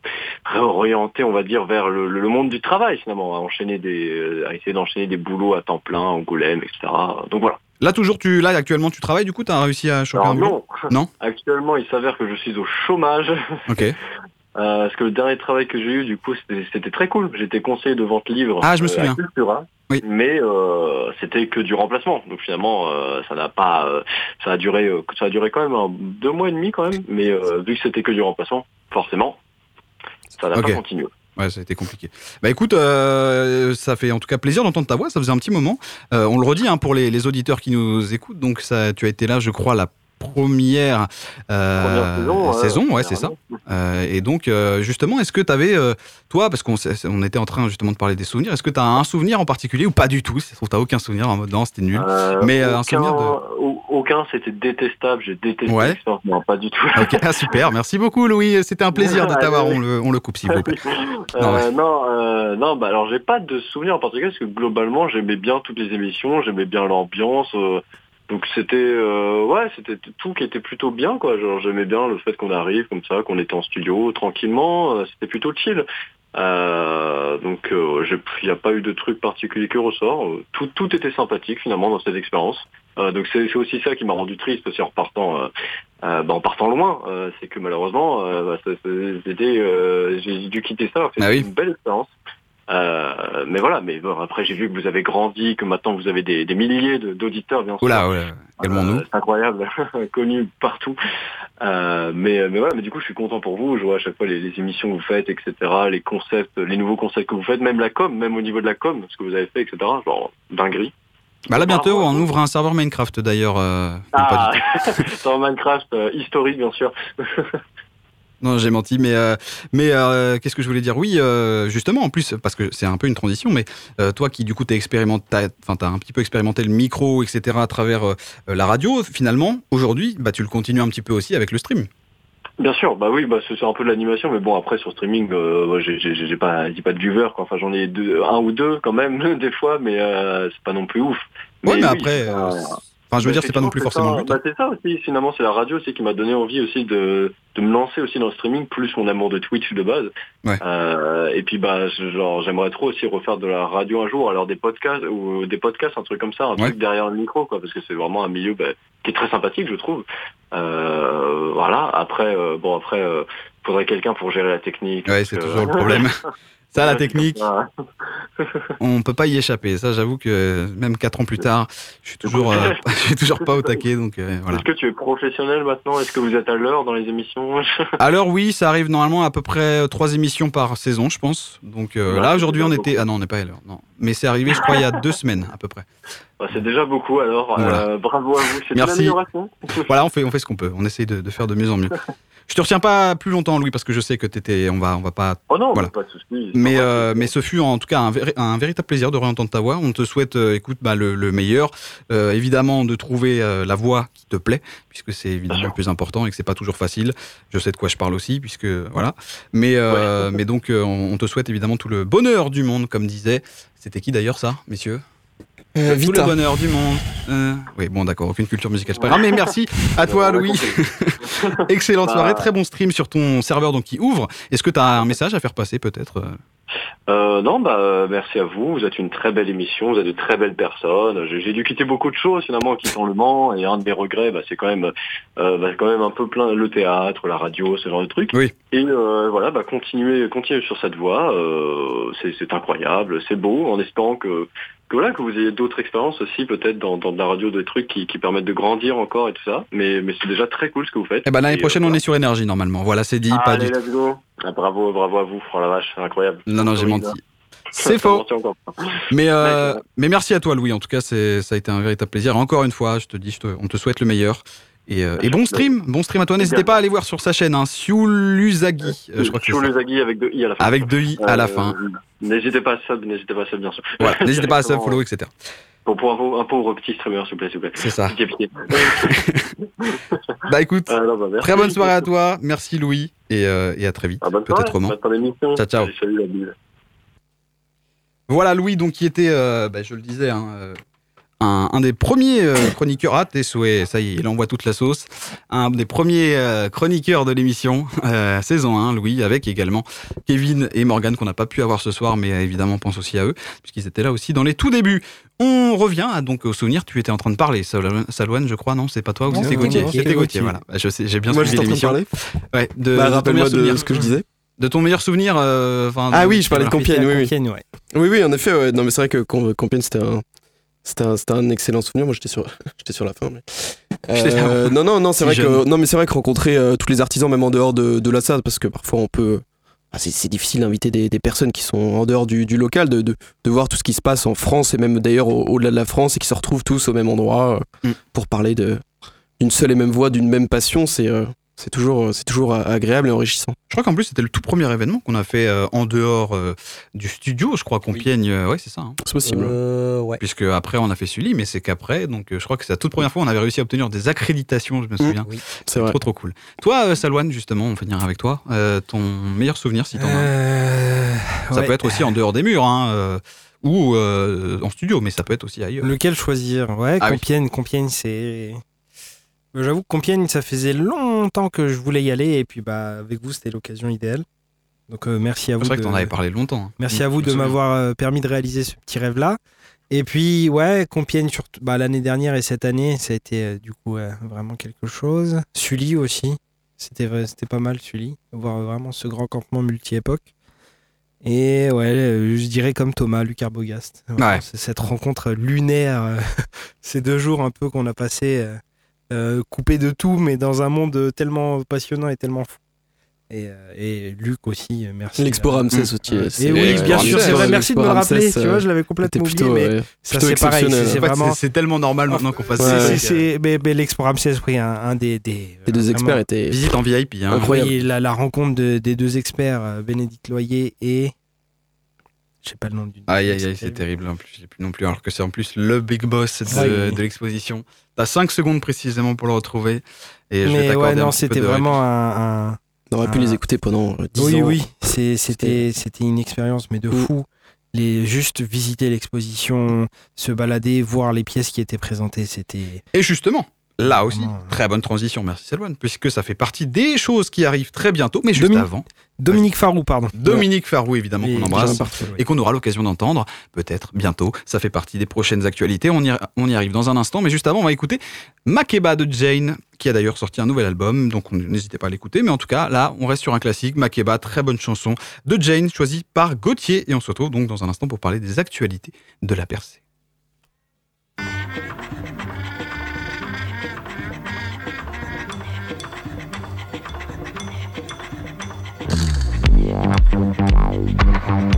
réorienté, on va dire, vers le, le monde du travail finalement, à enchaîner des, euh, à essayer d'enchaîner des boulots à temps plein, Angoulême, etc. Donc voilà. Là, toujours, tu, là, actuellement, tu travailles, du coup, tu as réussi à choper un boulot non. Non Actuellement, il s'avère que je suis au chômage. Ok. Euh, parce que le dernier travail que j'ai eu, du coup, c'était très cool. J'étais conseiller de vente livre Ah, je me euh, souviens. à Cultura. Oui. Mais euh, c'était que du remplacement. Donc finalement, euh, ça n'a pas, euh, ça a duré, euh, ça a duré quand même un- deux mois et demi quand même. Mais euh, vu que c'était que du remplacement, forcément, ça n'a pas continué. Ouais, ça a été compliqué. Bah écoute, euh, ça fait en tout cas plaisir d'entendre ta voix, ça faisait un petit moment. Euh, on le redit hein, pour les, les auditeurs qui nous écoutent, donc ça, tu as été là, je crois, la première, euh, Première saison, ouais, ouais, c'est ça. Euh, et donc, euh, justement, est-ce que tu avais, toi, parce qu'on on était en train justement de parler des souvenirs, est-ce que tu as un souvenir en particulier ou pas du tout? Si trouve, t'as aucun souvenir en mode non, c'était nul. Euh, Mais euh, un aucun, souvenir de. au- Aucun, c'était détestable. J'ai détesté Ouais. Non, pas du tout. Ok, ah, super, merci beaucoup Louis, c'était un plaisir de t'avoir, on le, on le coupe s'il vous plaît. Euh, Non, ouais. non, euh, non, bah alors j'ai pas de souvenirs en particulier parce que globalement j'aimais bien toutes les émissions, j'aimais bien l'ambiance. euh, donc c'était euh, ouais, c'était tout qui était plutôt bien quoi. Genre j'aimais bien le fait qu'on arrive comme ça, qu'on était en studio tranquillement, euh, c'était plutôt chill. Euh, donc il n'y a pas eu de truc particulier qui ressort. Euh, Tout, tout était sympathique finalement dans cette expérience. Euh, donc c'est aussi ça qui m'a rendu triste aussi en euh, euh, bah, en partant loin. Euh, c'est que malheureusement, euh, bah, c'était, euh, j'ai dû quitter ça. que Ah C'était oui. une belle expérience. Euh, mais voilà, mais bon, après j'ai vu que vous avez grandi, que maintenant vous avez des, des milliers d'auditeurs, bien sûr. Oula, calmons-nous. Euh, c'est incroyable, connu partout. Euh, mais, mais voilà, mais du coup, je suis content pour vous. Je vois à chaque fois les, les émissions que vous faites, etc., les concepts, les nouveaux concepts que vous faites, même la com, même au niveau de la com, ce que vous avez fait, etc. Genre, dinguerie. Bah là, bientôt, on ouvre un serveur Minecraft d'ailleurs. euh, Ah, dans Minecraft, euh, historique, bien sûr. Non, j'ai menti, mais, euh, mais euh, qu'est-ce que je voulais dire? Oui, euh, justement, en plus, parce que c'est un peu une transition, mais toi qui, du coup, t'as expérimenté, t'as- enfin, t'as un petit peu expérimenté le micro, etc., à travers la radio, finalement, aujourd'hui, bah, tu le continues un petit peu aussi avec le stream. Bien sûr, bah oui, bah c'est un peu de l'animation, mais bon après sur streaming, euh, j'ai pas, j'ai pas de viewers, quoi. Enfin j'en ai deux, un ou deux quand même des fois, mais euh, c'est pas non plus ouf. Ouais, mais oui, après, euh, Enfin, je veux Bah, dire, c'est pas non plus forcément le c'est but. ça. Bah, c'est ça aussi, finalement, c'est la radio aussi qui m'a donné envie aussi de, de me lancer aussi dans le streaming, plus mon amour de Twitch de base. Ouais. Euh, et puis bah genre j'aimerais trop aussi refaire de la radio un jour, alors des podcasts ou des podcasts, un truc comme ça, un truc derrière le micro, quoi, parce que c'est vraiment un milieu bah, qui est très sympathique, je trouve. Euh, voilà. Après, euh, bon après, euh, faudrait quelqu'un pour gérer la technique. Ouais, c'est toujours le problème. Ça, la c'est technique, ça. on peut pas y échapper. Ça, j'avoue que même quatre ans plus tard, je suis toujours, euh, je suis toujours pas au taquet, donc euh, voilà. Est-ce que tu es professionnel maintenant? Est-ce que vous êtes à l'heure dans les émissions? Alors oui, ça arrive normalement à peu près euh, trois émissions par saison, je pense. Donc euh, Ouais, là aujourd'hui on était, ah non on n'est pas à l'heure, non. Mais c'est arrivé, je crois, il y a deux semaines à peu près. Bah, C'est déjà beaucoup alors. Voilà. Euh, bravo à vous. C'est une Merci. amélioration. Voilà, on fait, on fait ce qu'on peut. On essaye de, de faire de mieux en mieux. Je te retiens pas plus longtemps, Louis, parce que je sais que t'étais, on va, on va pas. Oh non, voilà. pas de soucis. Mais, euh, mais ce fut en tout cas un, véri- un véritable plaisir de réentendre ta voix. On te souhaite, euh, écoute, bah, le, le meilleur. Euh, évidemment, de trouver la voix qui te plaît, puisque c'est évidemment le plus important et que c'est pas toujours facile. Je sais de quoi je parle aussi, puisque voilà. Mais, mais donc, on, on te souhaite évidemment tout le bonheur du monde, comme disait. C'était qui d'ailleurs ça, messieurs? Euh, tout le bonheur du monde. Euh, oui, bon, d'accord, aucune culture musicale, c'est pas grave. Mais merci à toi, Louis. Excellente Bah. soirée, très bon stream sur ton serveur donc qui ouvre. Est-ce que tu as un message à faire passer peut-être euh? Euh, non, bah euh, merci à vous. Vous êtes une très belle émission. Vous êtes de très belles personnes. J'ai dû quitter beaucoup de choses finalement en quittant le Mans. Et un de mes regrets, bah, c'est quand même, euh, bah, quand même un peu plein le théâtre, la radio, ce genre de trucs. Oui. Et euh, voilà, bah continuer, continuer sur cette voie. Euh, c'est c'est incroyable, c'est beau. En espérant que que voilà que vous ayez d'autres expériences aussi peut-être dans, dans de la radio, des trucs qui, qui permettent de grandir encore et tout ça. Mais mais c'est déjà très cool ce que vous faites. Eh ben, l'année Et, prochaine, euh, on est sur énergie normalement. Voilà, c'est dit, pas Allez, du let's go. Ah, bravo, bravo à vous. Oh la vache, c'est incroyable. Non, non, j'ai menti. là. C'est faux. Mais, euh, mais merci à toi, Louis. En tout cas, c'est- ça a été un véritable plaisir. Encore une fois, je te dis, je te- on te souhaite le meilleur. Et, euh, et bon stream, bon stream à toi. N'hésitez pas à aller voir sur sa chaîne, hein, Siuluzagi. Euh, je crois que avec deux i à la fin. Avec deux i à la Euh, fin. N'hésitez pas à sub, n'hésitez pas à sub bien sûr. Voilà, n'hésitez pas à sub, follow, etc. Pour, pour un, pauvre, un pauvre petit streamer, s'il vous plaît, s'il vous plaît. C'est ça. Bah écoute, Ah, non, bah, très bonne soirée à toi. Merci Louis. Et, euh, et à très vite. Ah, Peut-être Roman. Ciao, ciao. Salut. Voilà Louis, donc qui était, euh, bah, je le disais, hein, euh, un, un des premiers euh, chroniqueurs. Ah, tes souhaits, ça y est, il envoie toute la sauce. Un des premiers euh, chroniqueurs de l'émission, euh, saison 1, Louis, avec également Kevin et Morgan qu'on n'a pas pu avoir ce soir, mais évidemment on pense aussi à eux, puisqu'ils étaient là aussi dans les tout débuts. On revient à, donc au souvenir, tu étais en train de parler, Sal- Salouane, je crois, non C'est pas toi ou c'était Gauthier C'était Gauthier, voilà. Bah, je sais, j'ai bien Moi, suivi j'étais en train de l'émission. Ouais, de, Bah, rappelle-moi meilleur de souvenir. ce que je disais. De ton meilleur souvenir euh, enfin, Ah de- oui, je parlais de. Compiègne, oui, oui. Oui, oui, en effet, ouais. Non, mais c'est vrai que Com- Compiègne, c'était un, c'était un, un excellent souvenir. Moi, j'étais sur, j'étais sur la fin. Mais... Euh, non, non, non, c'est vrai jeune. que, non, mais c'est vrai que rencontrer euh, tous les artisans, même en dehors de, de la SAD, parce que parfois on peut, ah, c'est, difficile d'inviter des, des personnes qui sont en dehors du, du local, de, de, de voir tout ce qui se passe en France et même d'ailleurs au- au-delà de la France et qui se retrouvent tous au même endroit euh, Mm. pour parler de, d'une seule et même voix, d'une même passion. C'est, c'est toujours, c'est toujours agréable et enrichissant. Je crois qu'en plus, c'était le tout premier événement qu'on a fait euh, en dehors euh, du studio, je crois, Compiègne. euh, ouais, c'est ça. hein. C'est possible. Euh, ouais. Puisque après, on a fait Sully, mais c'est qu'après, donc euh, je crois que c'est la toute première fois on avait réussi à obtenir des accréditations, je me souviens. Oui. C'est vrai. Trop, trop cool. Toi, euh, Salouane, justement, on va finir avec toi. Euh, ton meilleur souvenir, si t'en as. Euh, Ça ouais. peut être aussi en dehors des murs, hein, euh, ou euh, en studio, mais ça peut être aussi ailleurs. Lequel choisir? Ouais, Ah oui. Compiègne, Compiègne, c'est. Euh, J'avoue que Compiègne, ça faisait longtemps que je voulais y aller, et puis bah avec vous, c'était l'occasion idéale. Donc euh, merci à vous. C'est vrai que t'en avais parlé longtemps. hein. Merci Mm, à vous de m'avoir euh, permis de réaliser ce petit rêve-là. Et puis, ouais, Compiègne, surtout, bah, l'année dernière et cette année, ça a été euh, du coup euh, vraiment quelque chose. Sully aussi, c'était vrai- c'était pas mal, Sully. Voir vraiment ce grand campement multi-époque. Et ouais, je dirais comme Thomas, Luc Arbogast. Voilà, Ouais. C'est cette rencontre lunaire, ces deux jours un peu qu'on a passé euh, coupés de tout, mais dans un monde tellement passionnant et tellement fou. Et, euh, et Luc aussi, euh, merci. L'Expo Ramsès euh, aussi, Et c'est- oui, bien sûr, c'est vrai. ouais, Merci de me rappeler. Tu vois, je l'avais complètement oublié, plutôt, mais ouais, ça c'est pareil. C'est vraiment. tellement normal maintenant qu'on fasse C'est- ça. mais, mais l'Expo Ramsès, oui, un, un des, des, Les deux experts étaient Visite en VIP. Hein. incroyable. Oui, la, la rencontre de- des deux experts, Bénédicte Loyer et. Je sais pas le nom du. Aïe aïe aïe, c'est terrible en plus, j'ai plus non plus, alors que c'est en plus le big boss de, Ouais. de l'exposition. T'as 5 secondes précisément pour le retrouver. Et Mais ouais, non, c'était vraiment un. un- On aurait pu les écouter pendant euh, 10 Oui, ans. oui, c'était c'était une expérience, mais de Mm. fou. Les, juste visiter l'exposition, se balader, voir les pièces qui étaient présentées, c'était. Et justement, là aussi, très bonne transition, merci Selwan, puisque ça fait partie des choses qui arrivent très bientôt, mais juste avant, Dominique Farou, pardon. Dominique Farou, évidemment, qu'on embrasse. Benjamin Parfait, ouais. Et qu'on aura l'occasion d'entendre, peut-être bientôt. Ça fait partie des prochaines actualités. On y, on y arrive dans un instant, mais juste avant, on va écouter Makeba de Jane, qui a d'ailleurs sorti un nouvel album, donc on- n'hésitez pas à l'écouter. Mais en tout cas, là, on reste sur un classique. Makeba, très bonne chanson de Jane, choisie par Gauthier. Et on se retrouve donc dans un instant pour parler des actualités de la percée. I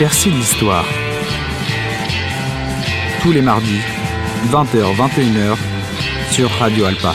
De l'histoire. Tous les mardis, 20h-21h, sur Radio Alpa.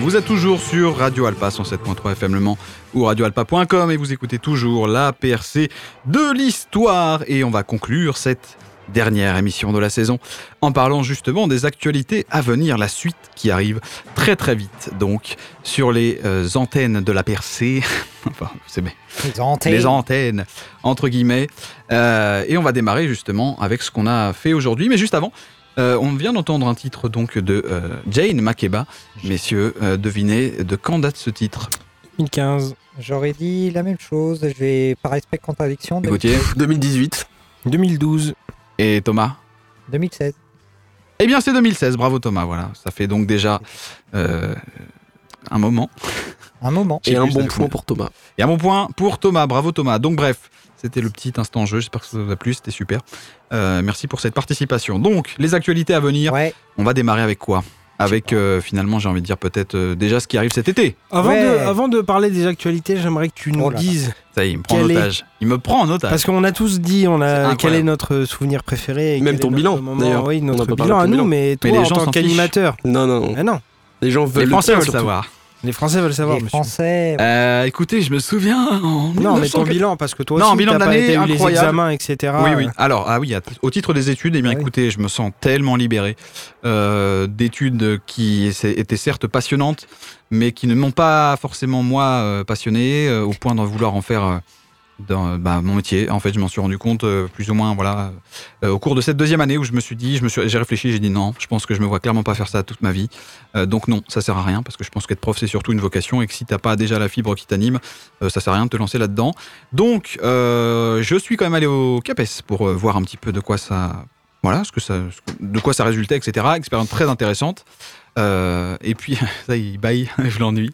Vous êtes toujours sur Radio Alpa 107.3 FM Le Mans ou radioalpa.com et vous écoutez toujours la PRC de l'histoire et on va conclure cette dernière émission de la saison en parlant justement des actualités à venir, la suite qui arrive très très vite donc sur les euh, antennes de la PRC, enfin c'est bien, Les antennes. les antennes entre guillemets Euh, et on va démarrer justement avec ce qu'on a fait aujourd'hui mais juste avant euh, on vient d'entendre un titre donc de euh, Jane Makeba. Messieurs, euh, devinez de quand date ce titre? 2015. J'aurais dit la même chose. Je vais, par respect contradiction, Gauthier 2018. 2012. Et Thomas 2016. Eh bien, c'est 2016. Bravo Thomas. Voilà, ça fait donc déjà euh, un moment. Un moment. Et un bon point pour Thomas. Et un bon point pour Thomas. Bravo Thomas. Donc bref, c'était le petit instant jeu. J'espère que ça vous a plu. C'était super. Euh, merci pour cette participation. Donc, les actualités à venir. Ouais. On va démarrer avec quoi? Avec euh, finalement, j'ai envie de dire peut-être euh, déjà ce qui arrive cet été. Avant, Ouais. de, avant de parler des actualités, j'aimerais que tu nous Oh là là. dises, Ça y est, il me prend en Quel est- otage. Il me prend en otage. parce qu'on a tous dit on a, quel est notre souvenir préféré. et Même ton bilan, moment- d'ailleurs. Oui, notre bilan à nous, bilan. mais toi les en gens tant qu'animateur. Non, non. Ah non, Les gens veulent les Français le veulent surtout. savoir. Les Français veulent savoir, les monsieur. Français. Euh, écoutez, je me souviens. En Non, mais ton 1900 bilan, parce que toi Non, aussi, bilan pas été eu les incroyable. examens, etc. Oui, oui. Alors, ah oui, à- au titre des études, eh bien, Ah oui. écoutez, je me sens tellement libéré euh, d'études qui étaient certes passionnantes, mais qui ne m'ont pas forcément moi euh, passionné au point de vouloir en faire euh, dans, bah, mon métier. En fait, je m'en suis rendu compte euh, plus ou moins, voilà, euh, au cours de cette deuxième année où je me suis dit, j'ai réfléchi, j'ai dit non, je pense que je me vois clairement pas faire ça toute ma vie. Euh, donc non, ça sert à rien parce que je pense qu'être prof c'est surtout une vocation et que si t'as pas déjà la fibre qui t'anime, ça sert à rien de te lancer là-dedans. Donc, je suis quand même allé au CAPES pour voir un petit peu de quoi ça, voilà, ce que ça, de quoi ça résultait, etc. Expérience très intéressante. Euh, et puis, ça, il baille, je l'ennuie.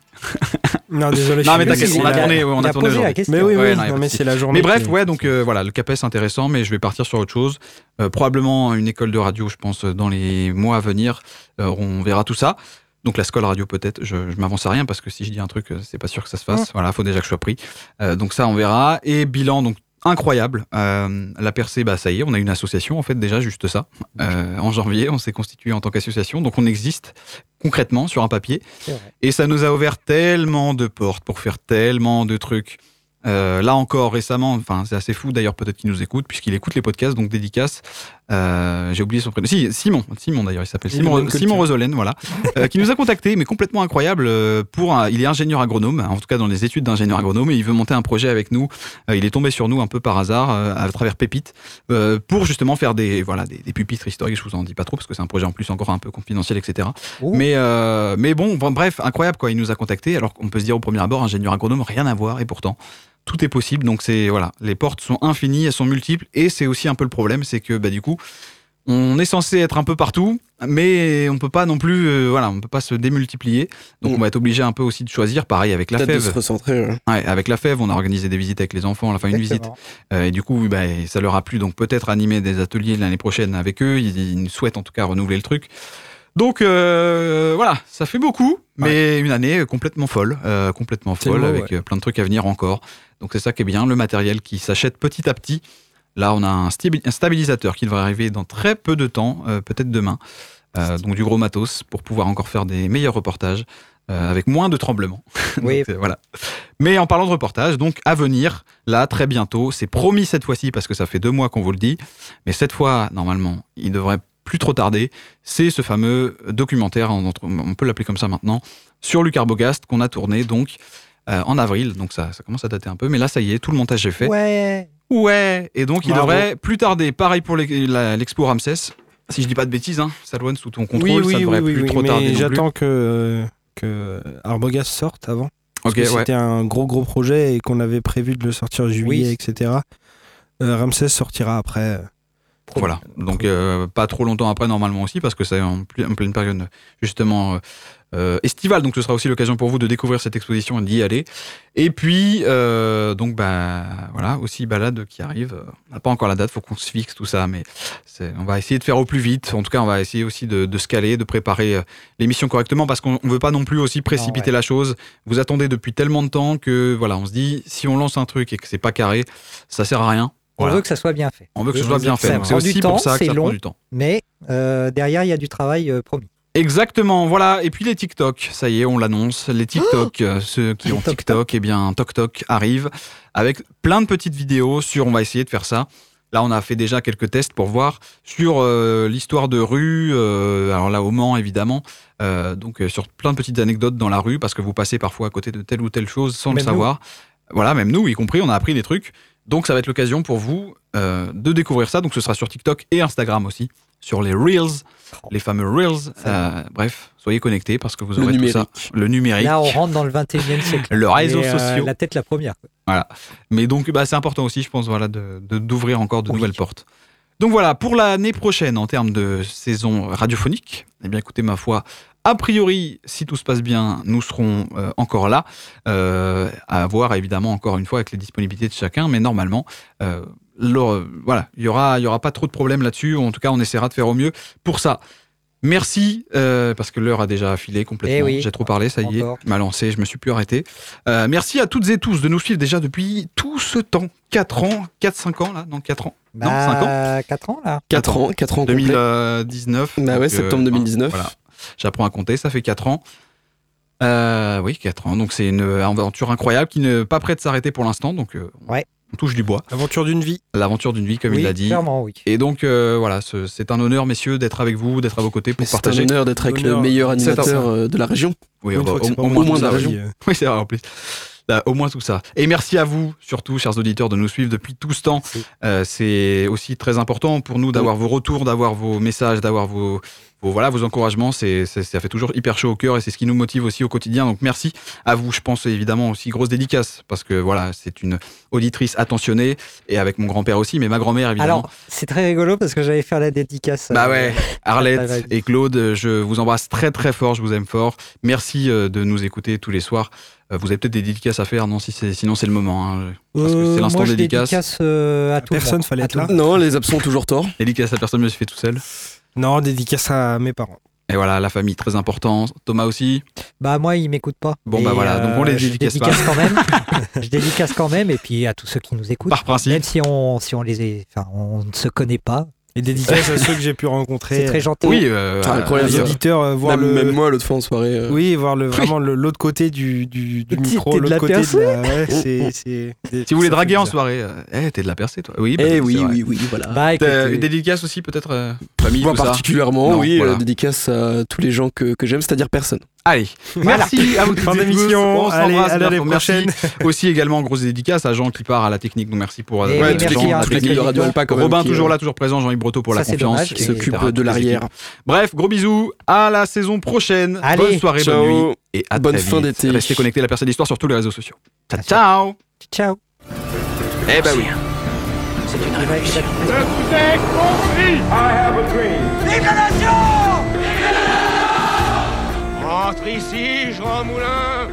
Non, désolé. Non, je mais suis t'inquiète, désolé. on a tourné, on a a tourné aujourd'hui. Mais oui, Ouais, oui, non, mais c'est la journée. Mais bref, qui- ouais, donc euh, voilà, le CAPES intéressant, mais je vais partir sur autre chose. Euh, probablement une école de radio, je pense, dans les mois à venir. Euh, on verra tout ça. Donc la Scole Radio peut-être, je, je m'avance à rien parce que si je dis un truc, c'est pas sûr que ça se fasse. Voilà, faut déjà que je sois pris. Euh, donc ça, on verra. Et bilan, donc incroyable. Euh, la percée, bah ça y est, on a une association en fait déjà juste ça. Euh, en janvier, on s'est constitué en tant qu'association, donc on existe concrètement sur un papier. Et ça nous a ouvert tellement de portes pour faire tellement de trucs. Euh, là encore récemment, enfin c'est assez fou d'ailleurs peut-être qu'il nous écoute puisqu'il écoute les podcasts donc dédicace. Euh, J'ai oublié son prénom. Si Simon, Simon d'ailleurs il s'appelle Simon. Simon Rosolène voilà, euh, qui nous a contacté mais complètement incroyable euh, pour un- il est ingénieur agronome en tout cas dans les études d'ingénieur agronome et il veut monter un projet avec nous. Euh, il est tombé sur nous un peu par hasard euh, à travers Pépite euh, pour justement faire des voilà des, des pupitres historiques. Je vous en dis pas trop parce que c'est un projet en plus encore un peu confidentiel etc. Ouh. Mais, euh, mais bon, bon, bref, incroyable quoi. Il nous a contacté. Alors qu'on peut se dire au premier abord, ingénieur agronome, rien à voir. Et pourtant, tout est possible. Donc c'est voilà, les portes sont infinies, elles sont multiples. Et c'est aussi un peu le problème, c'est que bah, du coup, on est censé être un peu partout, mais on peut pas non plus, euh, voilà, on peut pas se démultiplier. Donc Mm. on va être obligé un peu aussi de choisir. Pareil avec la Peut-être de se fève. recentrer. ouais. Ouais, avec la fève, on a organisé des visites avec les enfants, enfin une visite. Euh, et du coup, bah, ça leur a plu, donc peut-être animer des ateliers l'année prochaine avec eux. Ils, ils souhaitent en tout cas renouveler le truc. Donc euh, voilà, ça fait beaucoup, mais une année complètement folle, euh, complètement folle, avec euh, plein de trucs à venir encore. Donc c'est ça qui est bien, le matériel qui s'achète petit à petit. Là, on a un, stabi- un stabilisateur qui devrait arriver dans très peu de temps, euh, peut-être demain. Donc du gros matos pour pouvoir encore faire des meilleurs reportages avec moins de tremblements. Oui. Donc, voilà. Mais en parlant de reportage, donc à venir, là, très bientôt, c'est promis cette fois-ci parce que ça fait deux mois qu'on vous le dit, mais cette fois, normalement, il devrait plus trop tarder. C'est ce fameux documentaire, on peut l'appeler comme ça maintenant, sur Luc Arbogast qu'on a tourné donc euh, en avril. Donc ça, ça commence à dater un peu, mais là, ça y est, tout le montage est fait. Ouais. Ouais. Et donc, il Bravo. devrait plus tarder. Pareil pour l'expo Ramsès. Si je dis pas de bêtises, hein, Salouane, sous ton contrôle, oui, oui, ça devrait oui, plus oui, trop mais tarder. J'attends que, que Arbogast sorte avant. Parce Ok, que ouais. C'était un gros gros projet et qu'on avait prévu de le sortir en juillet, etc. Euh, Ramsès sortira après. Voilà, donc euh, pas trop longtemps après normalement aussi, parce que c'est en, ple- en pleine période justement euh, euh, estivale, donc ce sera aussi l'occasion pour vous de découvrir cette exposition et d'y aller. Et puis, euh, donc bah voilà, aussi balade qui arrive. On n'a pas encore la date, faut qu'on se fixe tout ça, mais on va essayer de faire au plus vite. En tout cas, on va essayer aussi de, de se caler, de préparer euh, l'émission correctement, parce qu'on ne veut pas non plus aussi précipiter la chose. Vous attendez depuis tellement de temps que voilà, on se dit si on lance un truc et que c'est pas carré, ça sert à rien. On Voilà. veut que ça soit bien fait. On veut que ce soit bien fait. C'est prend du aussi temps, pour ça que c'est ça prend long, du temps. Mais euh, derrière, il y a du travail euh, promis. Exactement, voilà. Et puis les TikTok, ça y est, on l'annonce. Les TikTok, euh, ceux qui ont TikTok, eh bien, TokTok arrive avec plein de petites vidéos sur. On va essayer de faire ça. Là, on a fait déjà quelques tests pour voir sur euh, l'histoire de rue. euh, alors là, au Mans, évidemment. euh, donc euh, sur plein de petites anecdotes dans la rue parce que vous passez parfois à côté de telle ou telle chose sans Même le savoir. Voilà, même nous, y compris, on a appris des trucs. Donc ça va être l'occasion pour vous euh, de découvrir ça. Donc ce sera sur TikTok et Instagram aussi, sur les Reels, les fameux Reels. Euh, bref, soyez connectés parce que vous Le aurez tout ça. Le numérique. Là, on rentre dans le 21e siècle. Le réseaux Et, euh, sociaux. la tête la première. Voilà. Mais donc, bah, c'est important aussi, je pense, voilà, de de- d'ouvrir encore de nouvelles portes. Donc voilà, pour l'année prochaine, en termes de saison radiophonique, eh bien, écoutez, ma foi, a priori, si tout se passe bien, nous serons euh, encore là, euh, à voir évidemment encore une fois avec les disponibilités de chacun, mais normalement, euh, le- voilà, il y aura, il y aura pas trop de problèmes là-dessus. En tout cas, on essaiera de faire au mieux pour ça. Merci, euh, parce que l'heure a déjà filé complètement. Eh oui. J'ai trop parlé, ça y est, m'a lancé, je me suis plus arrêté. Euh, merci à toutes et tous de nous suivre déjà depuis tout ce temps. 4 ans, 4-5 ans là, non 4 ans. non, 5 ans. Bah, 4 ans là. 4 ans, 4 ans complet. 2019. Bah donc, ouais, septembre 2019. Voilà. J'apprends à compter, ça fait 4 ans. Euh, oui, 4 ans. Donc c'est une aventure incroyable qui n'est pas prête de s'arrêter pour l'instant. Donc euh, Ouais. on touche du bois. L'aventure d'une vie. L'aventure d'une vie, comme oui, il l'a dit. Clairement, oui. Et donc euh, voilà, ce- c'est un honneur, messieurs, d'être avec vous, d'être à vos côtés pour C'est un partager. honneur d'être avec le meilleur animateur euh, de la région. Oui, bah, au, moins tout de la ça. région. euh, Oui, c'est vrai en plus. Là, au moins tout ça. Et merci à vous, surtout, chers auditeurs, de nous suivre depuis tout ce temps. Euh, c'est aussi très important pour nous d'avoir vos retours, d'avoir vos messages, d'avoir vos, vos, voilà, vos encouragements. C'est, ça fait toujours hyper chaud au cœur et c'est ce qui nous motive aussi au quotidien. Donc merci à vous. Je pense évidemment aussi grosse dédicace parce que voilà, c'est une auditrice attentionnée et avec mon grand-père aussi, mais ma grand-mère évidemment. Alors, c'est très rigolo parce que j'allais faire la dédicace. Bah euh, ouais, ça va Arlette et Claude, je vous embrasse très très fort, je vous aime fort. Merci euh, de nous écouter tous les soirs. Euh, Vous avez peut-être des dédicaces à faire, non si Sinon c'est le moment. hein. Parce que Euh, c'est l'instant je dédicace. dédicace euh, à tout Personne fallait être là. Non, les absents ont toujours tort. Dédicace à personne, je me suis fait tout seul. Non, dédicace à mes parents. Et voilà, la famille très important. Thomas aussi. Bah moi, il m'écoute pas. Bon, Et, bah voilà, donc on les je dédicace pas. dédicace quand même. je dédicace quand même, et puis à tous ceux qui nous écoutent. Par principe. Même si on, si on les enfin, on ne se connaît pas. Et dédicace à ceux que j'ai pu rencontrer. C'est très gentil. Oui, euh, C'est incroyable, Les auditeurs, euh, voir Même, le. même moi, l'autre fois en soirée. euh, Oui, voir le, vraiment l'autre côté du, du, micro, t'es de l'autre la côté percée de la. Ouais, c'est, c'est- Si vous voulez draguer en soirée, euh, eh, t'es de la percée toi. Oui, bah, Eh oui, oui, oui, voilà. Bah, écoute, T'as euh, une dédicace aussi peut-être euh, famille Moi particulièrement, Non, oui, voilà. euh, dédicace à tous les gens que, que j'aime, c'est-à-dire personne. Allez, merci à vous Fin d'émission. On Allez, s'embrasse, à l'année prochaine. aussi également grosse dédicace à Jean qui part à la technique. Donc merci pour. Robin toujours là, toujours présent, Jean-Yves Pour la Ça, confiance. qui s'occupe de l'arrière. Bref, gros bisous, à la saison prochaine. Allez. bonne soirée, Ciao. bonne nuit et à Bonne fin d'été. Restez connectés à la personne d'histoire sur tous les réseaux sociaux. Ciao, ciao. Ciao. Eh ben oui. C'est une Il va- il révolution. va- Vive la nation Entre ici, Jean Moulin,